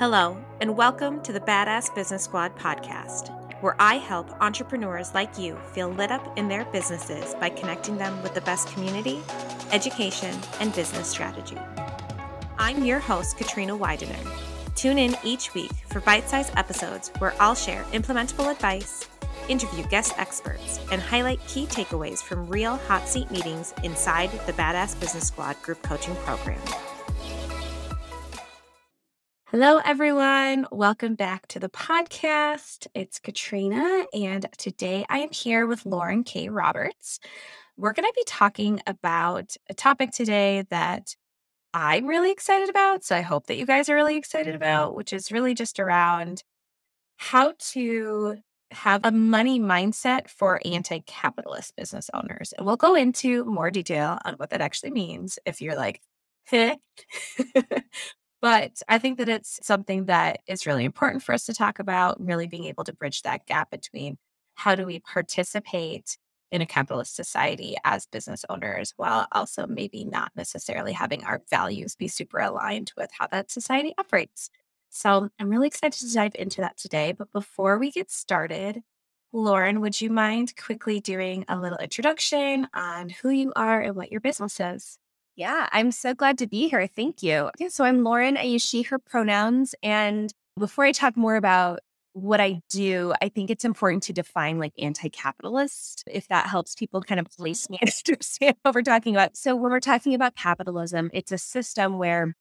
Hello, and welcome to the Badass Business Squad podcast, where I help entrepreneurs like you feel lit up in their businesses by connecting them with the best community, education, and business strategy. I'm your host, Katrina Widener. Tune in each week for bite sized episodes where I'll share implementable advice, interview guest experts, and highlight key takeaways from real hot seat meetings inside the Badass Business Squad group coaching program. Hello, everyone. Welcome back to the podcast. It's Katrina, and today I am here with Lauren K. Roberts. We're going to be talking about a topic today that I'm really excited about. So I hope that you guys are really excited about, which is really just around how to have a money mindset for anti capitalist business owners. And we'll go into more detail on what that actually means if you're like. But I think that it's something that is really important for us to talk about, really being able to bridge that gap between how do we participate in a capitalist society as business owners while also maybe not necessarily having our values be super aligned with how that society operates. So I'm really excited to dive into that today. But before we get started, Lauren, would you mind quickly doing a little introduction on who you are and what your business is? Yeah, I'm so glad to be here. Thank you. Okay, so I'm Lauren. I use she, her pronouns. And before I talk more about what I do, I think it's important to define like anti capitalist, if that helps people kind of mm-hmm. place me understand what we're talking about. So, when we're talking about capitalism, it's a system where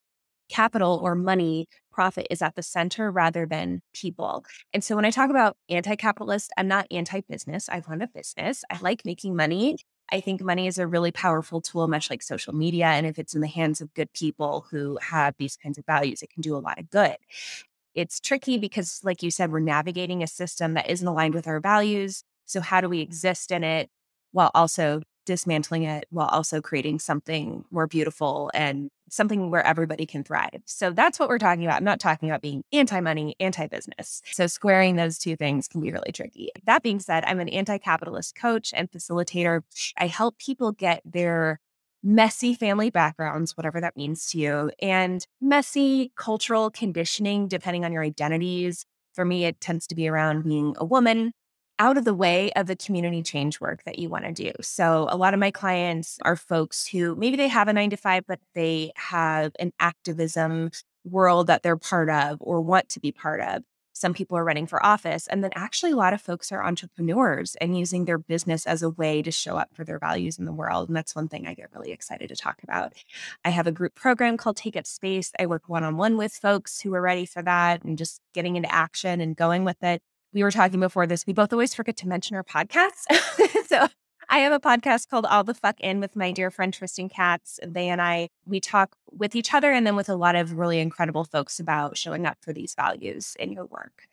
capital or money, profit is at the center rather than people. And so when I talk about anti capitalist, I'm not anti business. I run a business. I like making money. I think money is a really powerful tool, much like social media. And if it's in the hands of good people who have these kinds of values, it can do a lot of good. It's tricky because, like you said, we're navigating a system that isn't aligned with our values. So, how do we exist in it while also dismantling it while also creating something more beautiful and something where everybody can thrive. So that's what we're talking about. I'm not talking about being anti money, anti business. So squaring those two things can be really tricky. That being said, I'm an anti capitalist coach and facilitator. I help people get their messy family backgrounds, whatever that means to you, and messy cultural conditioning, depending on your identities. For me, it tends to be around being a woman, out of the way of the community change work that you want to do. So, a lot of my clients are folks who maybe they have a nine to five, but they have an activism world that they're part of or want to be part of. Some people are running for office. And then, actually, a lot of folks are entrepreneurs and using their business as a way to show up for their values in the world. And that's one thing I get really excited to talk about. I have a group program called Take Up Space. I work one on one with folks who are ready for that and just getting into action and going with it we were talking before this, we both always forget to mention our podcasts. so I have a podcast called All the Fuck In with my dear friend Tristan Katz. They and I, we talk with each other and then with a lot of really incredible folks about showing up for these values in your work.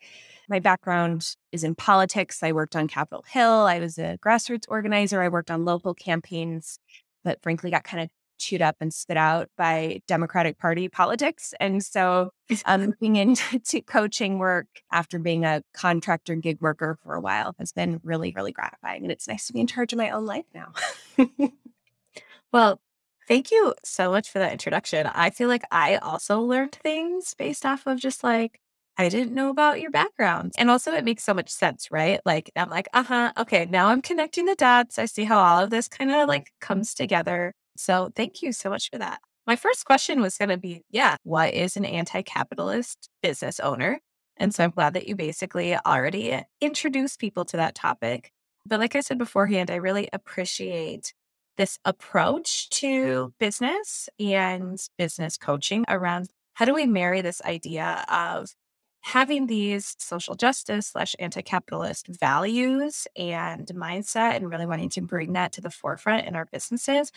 My background is in politics. I worked on Capitol Hill. I was a grassroots organizer. I worked on local campaigns, but frankly got kind of chewed up and spit out by Democratic Party politics. And so um, moving into coaching work after being a contractor gig worker for a while has been really, really gratifying. And it's nice to be in charge of my own life now. well, thank you so much for that introduction. I feel like I also learned things based off of just like, I didn't know about your background. And also, it makes so much sense, right? Like, I'm like, uh huh, okay, now I'm connecting the dots. I see how all of this kind of like comes together. So thank you so much for that. My first question was going to be yeah, what is an anti capitalist business owner? And so I'm glad that you basically already eh, introduced people to that topic. But like I said beforehand, I really appreciate this approach to business and business coaching around how do we marry this idea of having these social justice slash anti-capitalist values and mindset and really wanting to bring that to the forefront in our businesses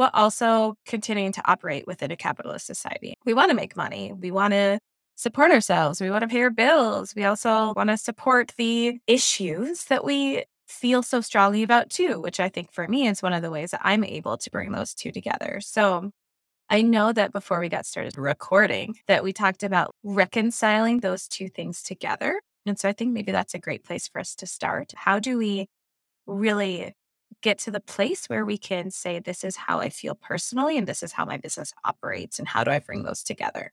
while also continuing to operate within a capitalist society. We want to make money. We want to support ourselves. We want to pay our bills. We also want to support the issues that we feel so strongly about too, which I think for me is one of the ways that I'm able to bring those two together. So I know that before we got started recording that we talked about reconciling those two things together. And so I think maybe that's a great place for us to start. How do we really get to the place where we can say, this is how I feel personally, and this is how my business operates, and how do I bring those together?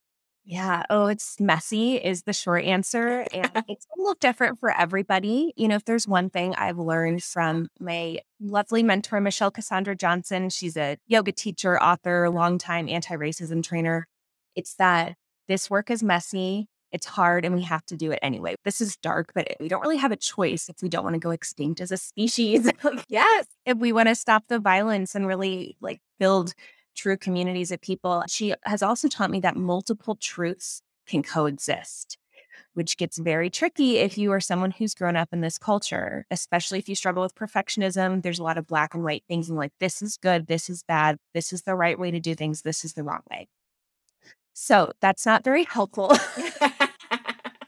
Yeah. Oh, it's messy is the short answer. And it's a little different for everybody. You know, if there's one thing I've learned from my lovely mentor, Michelle Cassandra Johnson, she's a yoga teacher, author, longtime anti racism trainer. It's that this work is messy, it's hard, and we have to do it anyway. This is dark, but we don't really have a choice if we don't want to go extinct as a species. yes. If we want to stop the violence and really like build true communities of people. She has also taught me that multiple truths can coexist, which gets very tricky if you are someone who's grown up in this culture, especially if you struggle with perfectionism. There's a lot of black and white things and like, this is good, this is bad, this is the right way to do things, this is the wrong way. So that's not very helpful.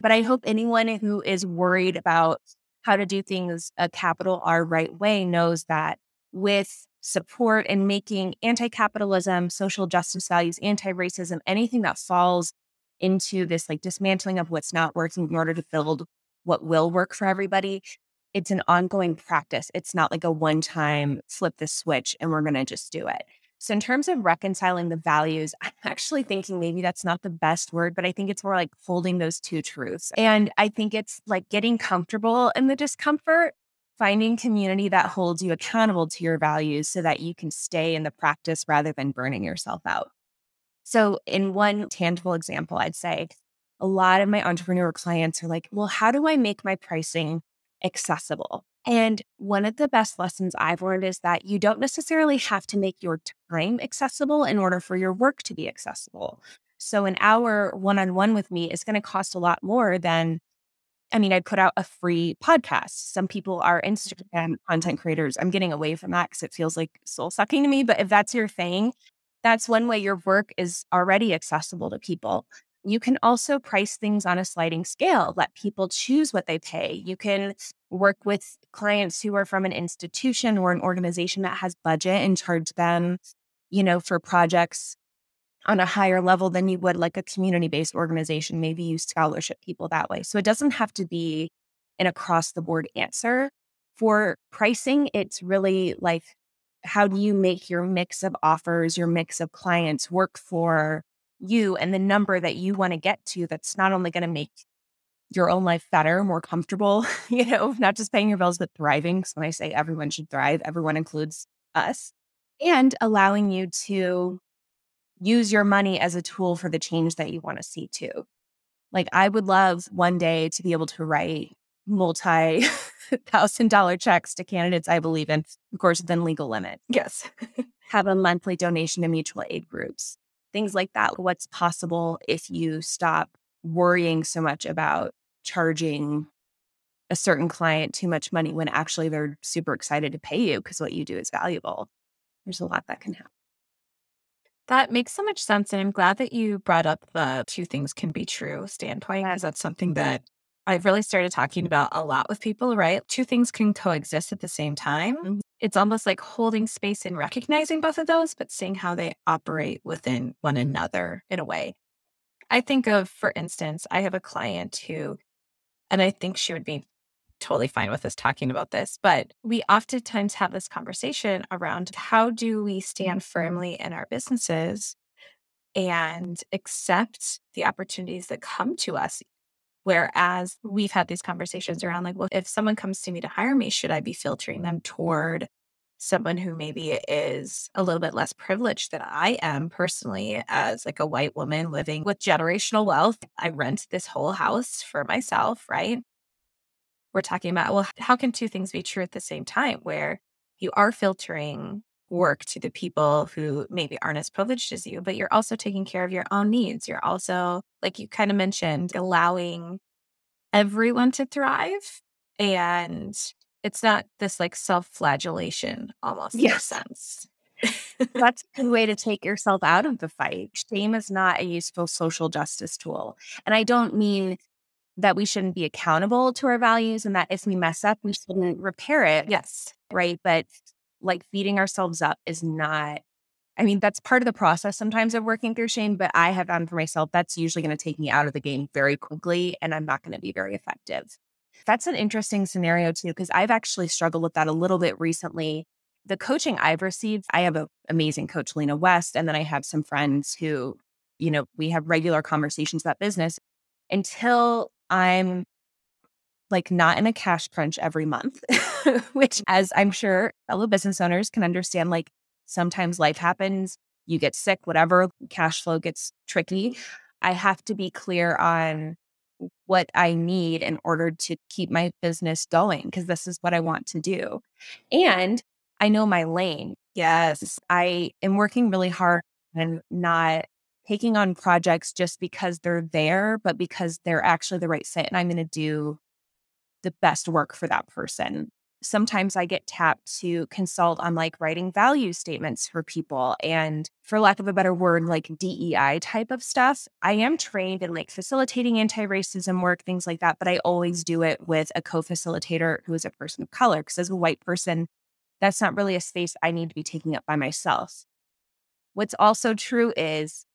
but I hope anyone who is worried about how to do things a capital R right way knows that with support and making anti capitalism, social justice values, anti racism, anything that falls into this like dismantling of what's not working in order to build what will work for everybody. It's an ongoing practice. It's not like a one time flip the switch and we're going to just do it. So, in terms of reconciling the values, I'm actually thinking maybe that's not the best word, but I think it's more like holding those two truths. And I think it's like getting comfortable in the discomfort finding community that holds you accountable to your values so that you can stay in the practice rather than burning yourself out. So, in one tangible example, I'd say a lot of my entrepreneur clients are like, well, how do I make my pricing accessible? And one of the best lessons I've learned is that you don't necessarily have to make your time accessible in order for your work to be accessible. So, an hour one on one with me is going to cost a lot more than I mean, I put out a free podcast. Some people are mm-hmm. Instagram content creators. I'm getting away from that because it feels like soul sucking to me. But if that's your thing, that's one way your work is already accessible to people. You can also price things on a sliding scale, let people choose what they pay. You can work with clients who are from an institution or an organization that has budget and charge them, you know, for projects on a higher level than you would like a community based organization. Maybe you scholarship people that way. So it doesn't have to be an across the board answer. For pricing, it's really like how do you make your mix of offers, your mix of clients work for you and the number that you want to get to that's not only going to make your own life better, more comfortable, you know, not just paying your bills, but thriving. So when I say everyone should thrive, everyone includes us, and allowing you to use your money as a tool for the change that you want to see too. Like I would love one day to be able to write multi thousand dollar checks to candidates I believe in, of course, within legal limit. Yes. Have a monthly donation to mutual aid groups, things like that. What's possible if you stop worrying so much about charging a certain client too much money when actually they're super excited to pay you because what you do is valuable? There's a lot that can happen. That makes so much sense. And I'm glad that you brought up the two things can be true standpoint, because that's something that I've really started talking about a lot with people, right? Two things can coexist at the same time. Mm-hmm. It's almost like holding space and recognizing both of those, but seeing how they operate within one another in a way. I think of, for instance, I have a client who, and I think she would be totally fine with us talking about this, but we oftentimes have this conversation around how do we stand firmly in our businesses and accept the opportunities that come to us. Whereas we've had these conversations around, like, well, if someone comes to me to hire me, should I be filtering them toward someone who maybe is a little bit less privileged than I am personally as like a white woman living with generational wealth. I rent this whole house for myself, right? we're talking about, well, how can two things be true at the same time where you are filtering work to the people who maybe aren't as privileged as you, but you're also taking care of your own needs. You're also, like you kind of mentioned, allowing everyone to thrive. And it's not this like self flagellation almost yes. sense. That's a good way to take yourself out of the fight. Shame is not a useful social justice tool. And I don't mean that we shouldn't be accountable to our values and that if we mess up, we shouldn't repair it. Yes. Right. But like feeding ourselves up is not, I mean, that's part of the process sometimes of working through shame, but I have found for myself that's usually going to take me out of the game very quickly and I'm not going to be very effective. That's an interesting scenario too, because I've actually struggled with that a little bit recently. The coaching I've received, I have an amazing coach, Lena West, and then I have some friends who you know, we have regular conversations about business until I'm like not in a cash crunch every month, which, as I'm sure fellow business owners can understand, like sometimes life happens, you get sick, whatever, cash flow gets tricky. I have to be clear on what I need in order to keep my business going because this is what I want to do. And I know my lane. Yes. I am working really hard and not taking on projects just because they're there, but because they're actually the right fit and I'm going to do the best work for that person. Sometimes I get tapped to consult on like writing value statements for people and, for lack of a better word, like DEI type of stuff. I am trained in like facilitating anti racism work, things like that, but I always do it with a co facilitator who is a person of color. Because as a white person, that's not really a space I need to be taking up by myself. What's also true is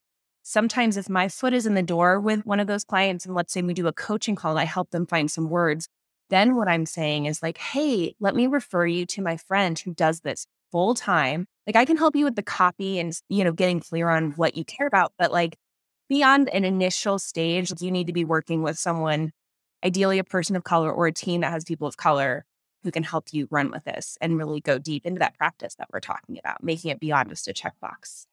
sometimes if my foot is in the door with one of those clients, and let's say we do a coaching call, I help them find some words then what I'm saying is like, hey, let me refer you to my friend who does this full time. Like I can help you with the copy and, you know, getting clear on what you care about. But like beyond an initial stage, you need to be working with someone, ideally a person of color or a team that has people of color who can help you run with this and really go deep into that practice that we're talking about, making it beyond just a checkbox.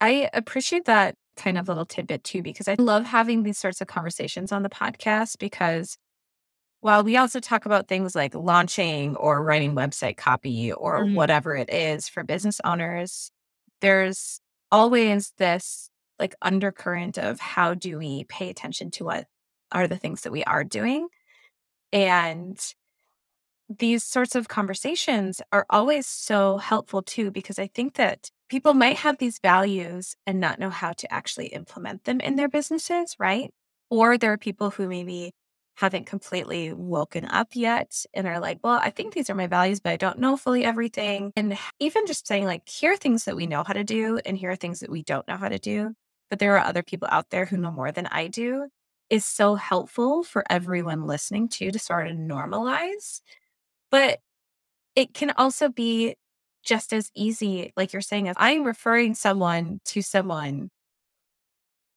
I appreciate that kind of little tidbit too, because I love having these sorts of conversations on the podcast because well, we also talk about things like launching or writing website copy or mm-hmm. whatever it is for business owners. There's always this like undercurrent of how do we pay attention to what are the things that we are doing. And these sorts of conversations are always so helpful too, because I think that people might have these values and not know how to actually implement them in their businesses, right? Or there are people who maybe haven't completely woken up yet and are like, well, I think these are my values, but I don't know fully everything. And even just saying, like, here are things that we know how to do, and here are things that we don't know how to do. But there are other people out there who know more than I do is so helpful for everyone listening to to sort of normalize. But it can also be just as easy, like you're saying, if I'm referring someone to someone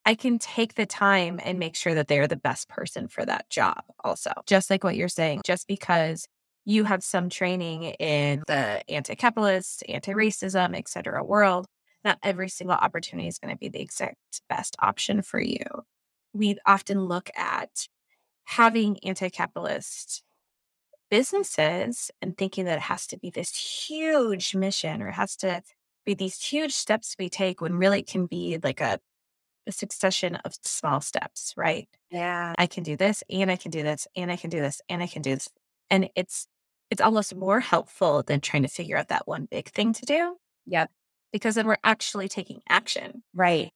I can take the time and make sure that they're the best person for that job, also. Just like what you're saying, just because you have some training in the anti capitalist, anti racism, et cetera world, not every single opportunity is going to be the exact best option for you. We often look at having anti capitalist businesses and thinking that it has to be this huge mission or it has to be these huge steps we take when really it can be like a a succession of small steps, right? Yeah. I can do this and I can do this and I can do this and I can do this. And it's it's almost more helpful than trying to figure out that one big thing to do. Yep. Because then we're actually taking action. Right.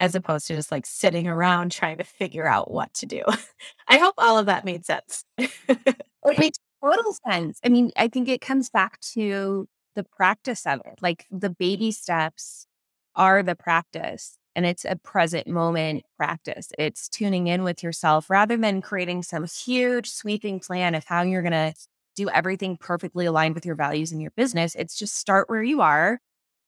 As opposed to just like sitting around trying to figure out what to do. I hope all of that made sense. Oh, it makes total sense. I mean, I think it comes back to the practice of it. Like the baby steps are the practice and it's a present moment practice. It's tuning in with yourself rather than creating some huge sweeping plan of how you're going to do everything perfectly aligned with your values in your business. It's just start where you are,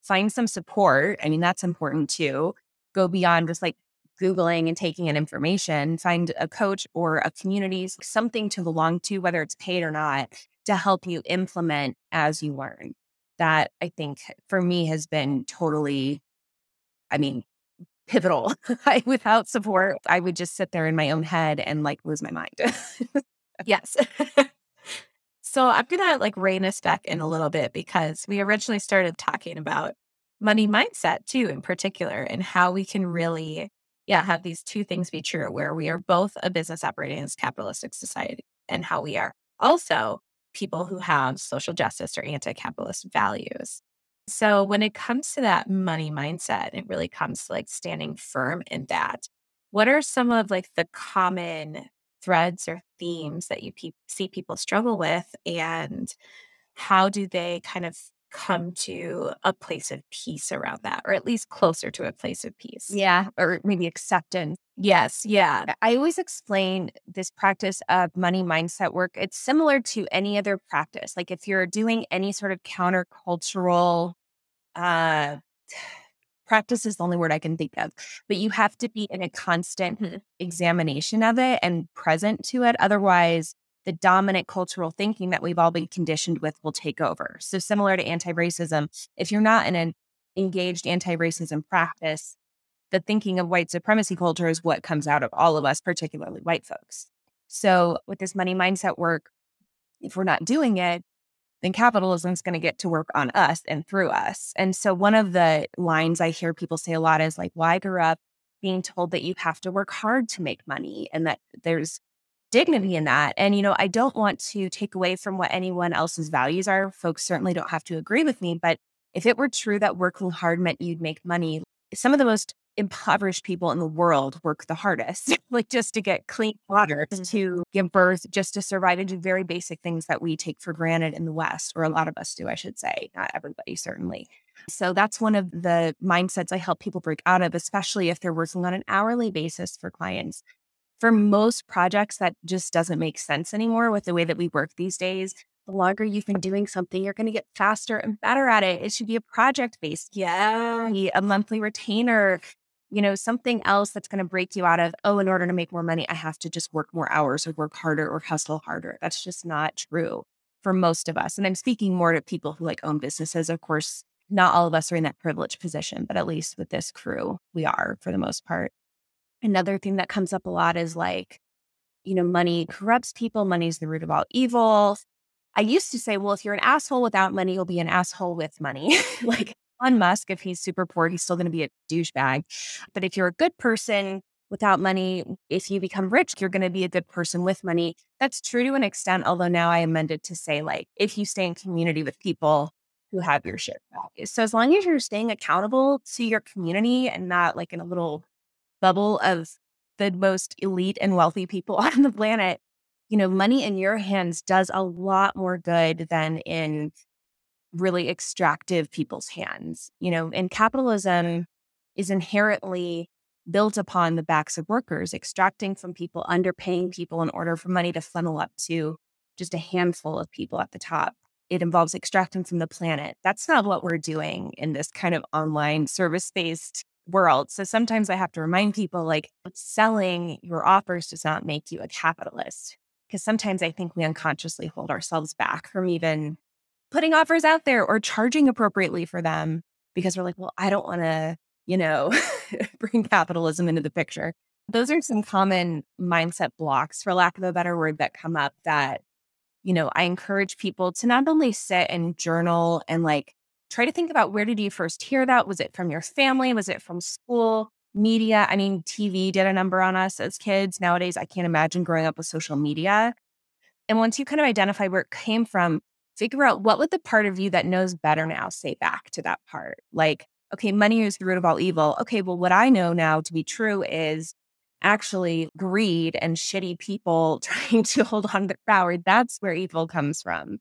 find some support. I mean, that's important too. Go beyond just like Googling and taking in information, find a coach or a community, something to belong to, whether it's paid or not, to help you implement as you learn. That I think for me has been totally, I mean, pivotal. I, without support, I would just sit there in my own head and like lose my mind. yes. so I'm going to like rein us back in a little bit because we originally started talking about money mindset too, in particular, and how we can really, yeah, have these two things be true where we are both a business operating in as capitalistic society and how we are also people who have social justice or anti capitalist values. So when it comes to that money mindset, it really comes to like standing firm in that. What are some of like the common threads or themes that you pe- see people struggle with and how do they kind of come to a place of peace around that or at least closer to a place of peace yeah or maybe acceptance yes yeah i always explain this practice of money mindset work it's similar to any other practice like if you're doing any sort of countercultural uh practice is the only word I can think of, but you have to be in a constant mm-hmm. examination of it and present to it. Otherwise, the dominant cultural thinking that we've all been conditioned with will take over. So, similar to anti racism, if you're not in an engaged anti racism practice, the thinking of white supremacy culture is what comes out of all of us, particularly white folks. So, with this money mindset work, if we're not doing it, then capitalism is going to get to work on us and through us. And so, one of the lines I hear people say a lot is like, well, I grew up being told that you have to work hard to make money and that there's dignity in that. And, you know, I don't want to take away from what anyone else's values are. Folks certainly don't have to agree with me. But if it were true that working hard meant you'd make money, some of the most impoverished people in the world work the hardest, like just to get clean water, mm-hmm. to give birth, just to survive and do very basic things that we take for granted in the West, or a lot of us do, I should say. Not everybody, certainly. So that's one of the mindsets I help people break out of, especially if they're working on an hourly basis for clients. For most projects, that just doesn't make sense anymore with the way that we work these days the longer you've been doing something, you're going to get faster and better at it. It should be a project based, yeah, a monthly retainer, you know, something else that's going to break you out of, oh, in order to make more money, I have to just work more hours or work harder or hustle harder. That's just not true for most of us. And I'm speaking more to people who like own businesses. Of course, not all of us are in that privileged position, but at least with this crew, we are for the most part. Another thing that comes up a lot is like, you know, money corrupts people, money is the root of all evil. I used to say, well, if you're an asshole without money, you'll be an asshole with money. like Elon Musk, if he's super poor, he's still going to be a douchebag. But if you're a good person without money, if you become rich, you're going to be a good person with money. That's true to an extent, although now I amended to say, like, if you stay in community with people who have your shared values. So as long as you're staying accountable to your community and not like in a little bubble of the most elite and wealthy people on the planet, you know, money in your hands does a lot more good than in really extractive people's hands. You know, and capitalism is inherently built upon the backs of workers, extracting from people, underpaying people in order for money to funnel up to just a handful of people at the top. It involves extracting from the planet. That's not what we're doing in this kind of online service based world. So sometimes I have to remind people like selling your offers does not make you a capitalist. Because sometimes I think we unconsciously hold ourselves back from even putting offers out there or charging appropriately for them because we're like, well, I don't want to, you know, bring capitalism into the picture. Those are some common mindset blocks, for lack of a better word, that come up that, you know, I encourage people to not only sit and journal and like try to think about where did you first hear that? Was it from your family? Was it from school? Media? I mean, TV did a number on us as kids. Nowadays, I can't imagine growing up with social media. And once you kind of identify where it came from, figure out what would the part of you that knows better now say back to that part. Like, okay, money is the root of all evil. Okay, well, what I know now to be true is actually greed and shitty people trying to hold on to power. That's where evil comes from.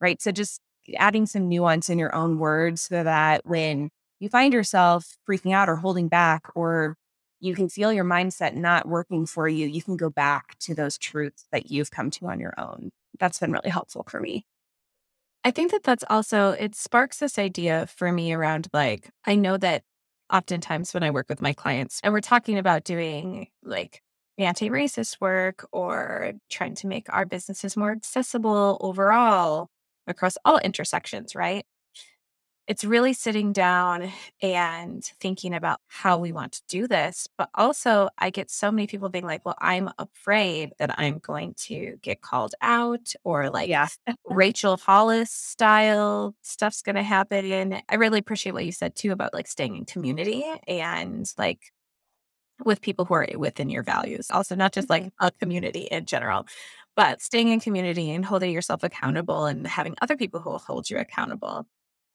Right. So just adding some nuance in your own words so that when you find yourself freaking out or holding back, or you can feel your mindset not working for you, you can go back to those truths that you've come to on your own. That's been really helpful for me. I think that that's also, it sparks this idea for me around like, I know that oftentimes when I work with my clients and we're talking about doing like anti racist work or trying to make our businesses more accessible overall across all intersections, right? it's really sitting down and thinking about how we want to do this. But also, I get so many people being like, well, I'm afraid that I'm going to get called out or like yeah. Rachel Hollis style stuff's going to happen. And I really appreciate what you said too about like staying in community and like with people who are within your values. Also, not just like mm-hmm. a community in general, but staying in community and holding yourself accountable and having other people who will hold you accountable.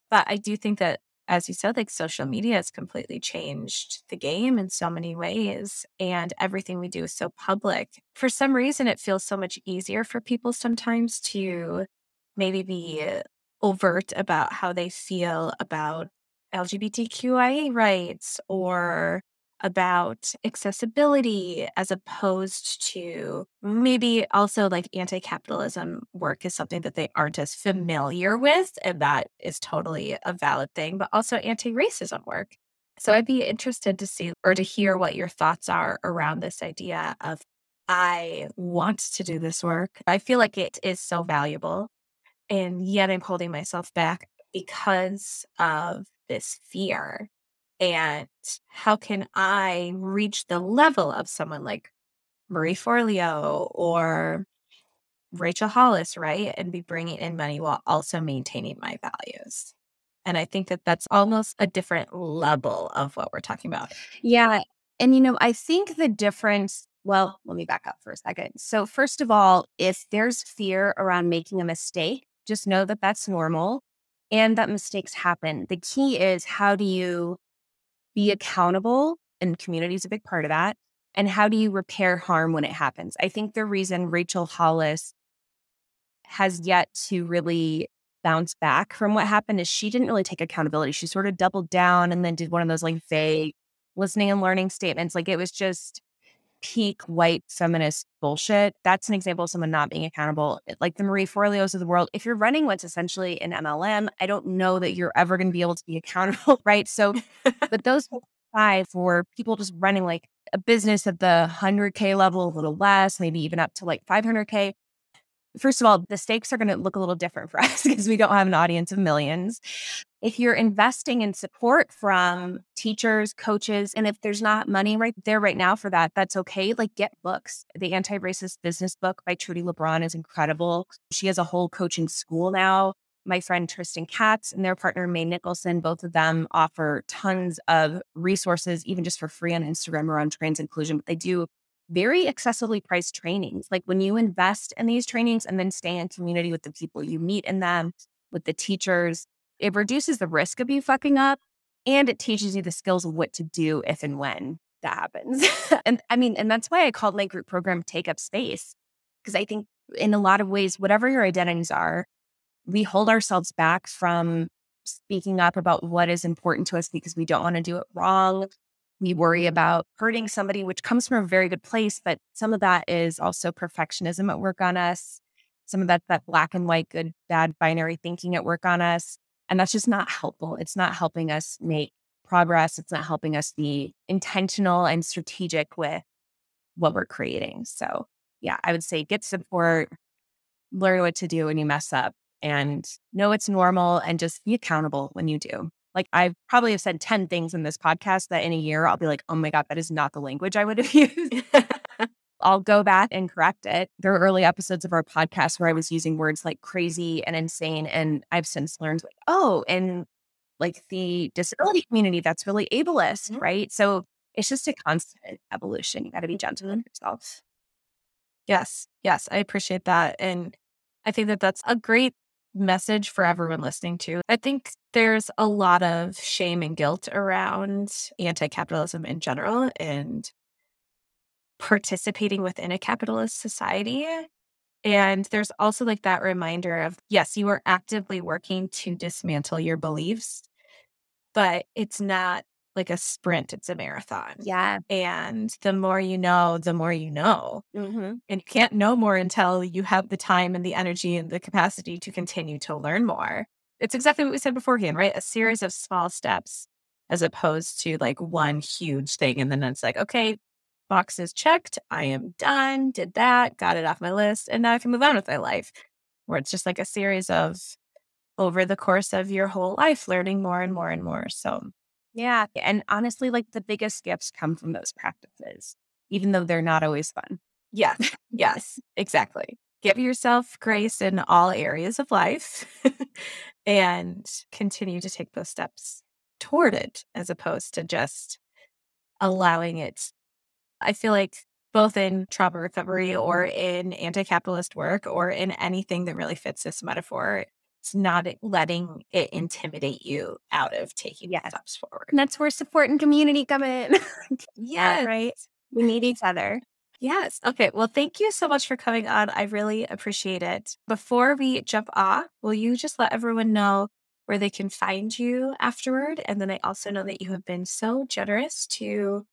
But I do think that, as you said, like social media has completely changed the game in so many ways. And everything we do is so public. For some reason, it feels so much easier for people sometimes to maybe be uh, overt about how they feel about LGBTQIA rights or about accessibility as opposed to maybe also like anti capitalism work is something that they aren't as familiar with. And that is totally a valid thing, but also anti racism work. So I'd be interested to see or to hear what your thoughts are around this idea of I want to do this work. I feel like it is so valuable. And yet I'm holding myself back because of this fear. And how can I reach the level of someone like Marie Forleo or Rachel Hollis, right? And be bringing in money while also maintaining my values. And I think that that's almost a different level of what we're talking about. Yeah. And, you know, I think the difference, well, let me back up for a second. So, first of all, if there's fear around making a mistake, just know that that's normal and that mistakes happen. The key is how do you be accountable? And community is a big part of that. And how do you repair harm when it happens? I think the reason Rachel Hollis has yet to really bounce back from what happened is she didn't really take accountability. She sort of doubled down and then did one of those like vague listening and learning statements. Like it was just peak white feminist bullshit. That's an example of someone not being accountable. Like the Marie Forleos of the world. If you're running what's essentially an MLM, I don't know that you're ever going to be able to be accountable, right? So, but those five for people just running like a business at the 100K level, a little less, maybe even up to like 500K first of all, the stakes are going to look a little different for us because we don't have an audience of millions. If you're investing in support from teachers, coaches, and if there's not money right there right now for that, that's okay. Like get books. The Anti Racist Business book by Trudi Lebron is incredible. She has a whole coaching school now. My friend Tristan Katz and their partner May Nicholson, both of them offer tons of resources, even just for free on Instagram around trans inclusion. But they do very accessibly priced trainings. Like when you invest in these trainings and then stay in community with the people you meet in them, with the teachers, it reduces the risk of you fucking up and it teaches you the skills of what to do if and when that happens. and I mean, and that's why I called my group program Take Up Space. Because I think in a lot of ways, whatever your identities are, we hold ourselves back from speaking up about what is important to us because we don't want to do it wrong we worry about hurting somebody, which comes from a very good place, but some of that is also perfectionism at work on us. Some of that that black and white, good, bad binary thinking at work on us. And that's just not helpful. It's not helping us make progress. It's not helping us be intentional and strategic with what we're creating. So, yeah, I would say get support, learn what to do when you mess up, and know it's normal and just be accountable when you do. Like I probably have said 10 things in this podcast that in a year I'll be like, oh my God, that is not the language I would have used. I'll go back and correct it. There are early episodes of our podcast where I was using words like crazy and insane. And I've since learned like, oh, and like the disability community, that's really ableist, mm-hmm. right? So it's just a constant evolution. You got to be gentle with yourself. Yes. Yes. I appreciate that. And I think that that's a great message for everyone listening to. I think there's a lot of shame and guilt around anti capitalism in general and participating within a capitalist society. And there's also like that reminder of yes, you are actively working to dismantle your beliefs, but it's not like a sprint, it's a marathon. Yeah. And the more you know, the more you know. Mm-hmm. And you can't know more until you have the time and the energy and the capacity to continue to learn more. It's exactly what we said beforehand, right? A series of small steps as opposed to like one huge thing. And then it's like, okay, box is checked. I am done, did that, got it off my list. And now I can move on with my life. Where it's just like a series of over the course of your whole life, learning more and more and more. So yeah. And honestly, like the biggest gifts come from those practices, even though they're not always fun. Yeah. yes, exactly. Give yourself grace in all areas of life and continue to take those steps toward it as opposed to just allowing it. I feel like both in trauma recovery or in anti capitalist work or in anything that really fits this metaphor, it's not letting mm. it intimidate you out of taking yes. steps forward. And that's where support and community come in. yeah. Right. We need each other. Yes. Okay. Well, thank you so much for coming on. I really appreciate it. Before we jump off, will you just let everyone know where they can find you afterward? And then I also know that you have been so generous to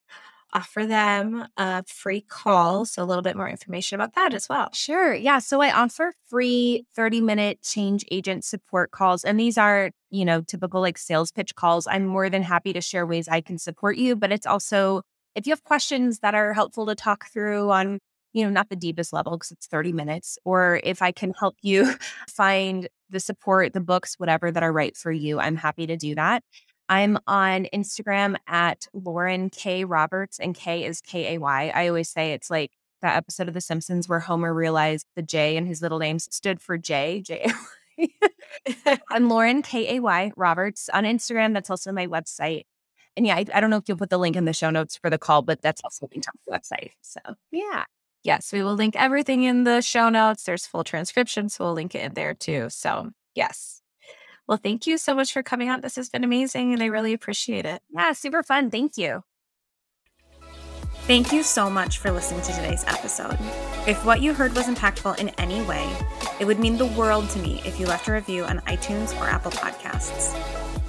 offer them a free call. So, a little bit more information about that as well. Sure. Yeah. So, I offer free 30 minute change agent support calls. And these are, you know, typical like sales pitch calls. I'm more than happy to share ways I can support you, but it's also, if you have questions that are helpful to talk through on, you know, not the deepest level because it's 30 minutes, or if I can help you find the support, the books, whatever that are right for you, I'm happy to do that. I'm on Instagram at Lauren K Roberts, and K is K A Y. I always say it's like that episode of The Simpsons where Homer realized the J in his little name stood for J. J. I'm Lauren K A Y Roberts on Instagram. That's also my website. And yeah, I, I, don't know if you'll put the link in the show notes for the call, but that's also linked on the website. So yeah. Yes, we will link everything in the show notes. There's full transcription, so we'll link it in there too. So yes, well, thank you so much for coming on. This has been amazing and I really appreciate it. Yeah, super fun. Thank you. Thank you so much for listening to today's episode. If what you heard was impactful in any way, it would mean the world to me if you left a review on iTunes or Apple Podcasts.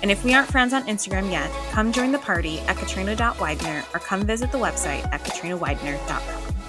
And if we aren't friends on Instagram yet, come join the party at katrina.widener or come visit the website at katrinawidener.com.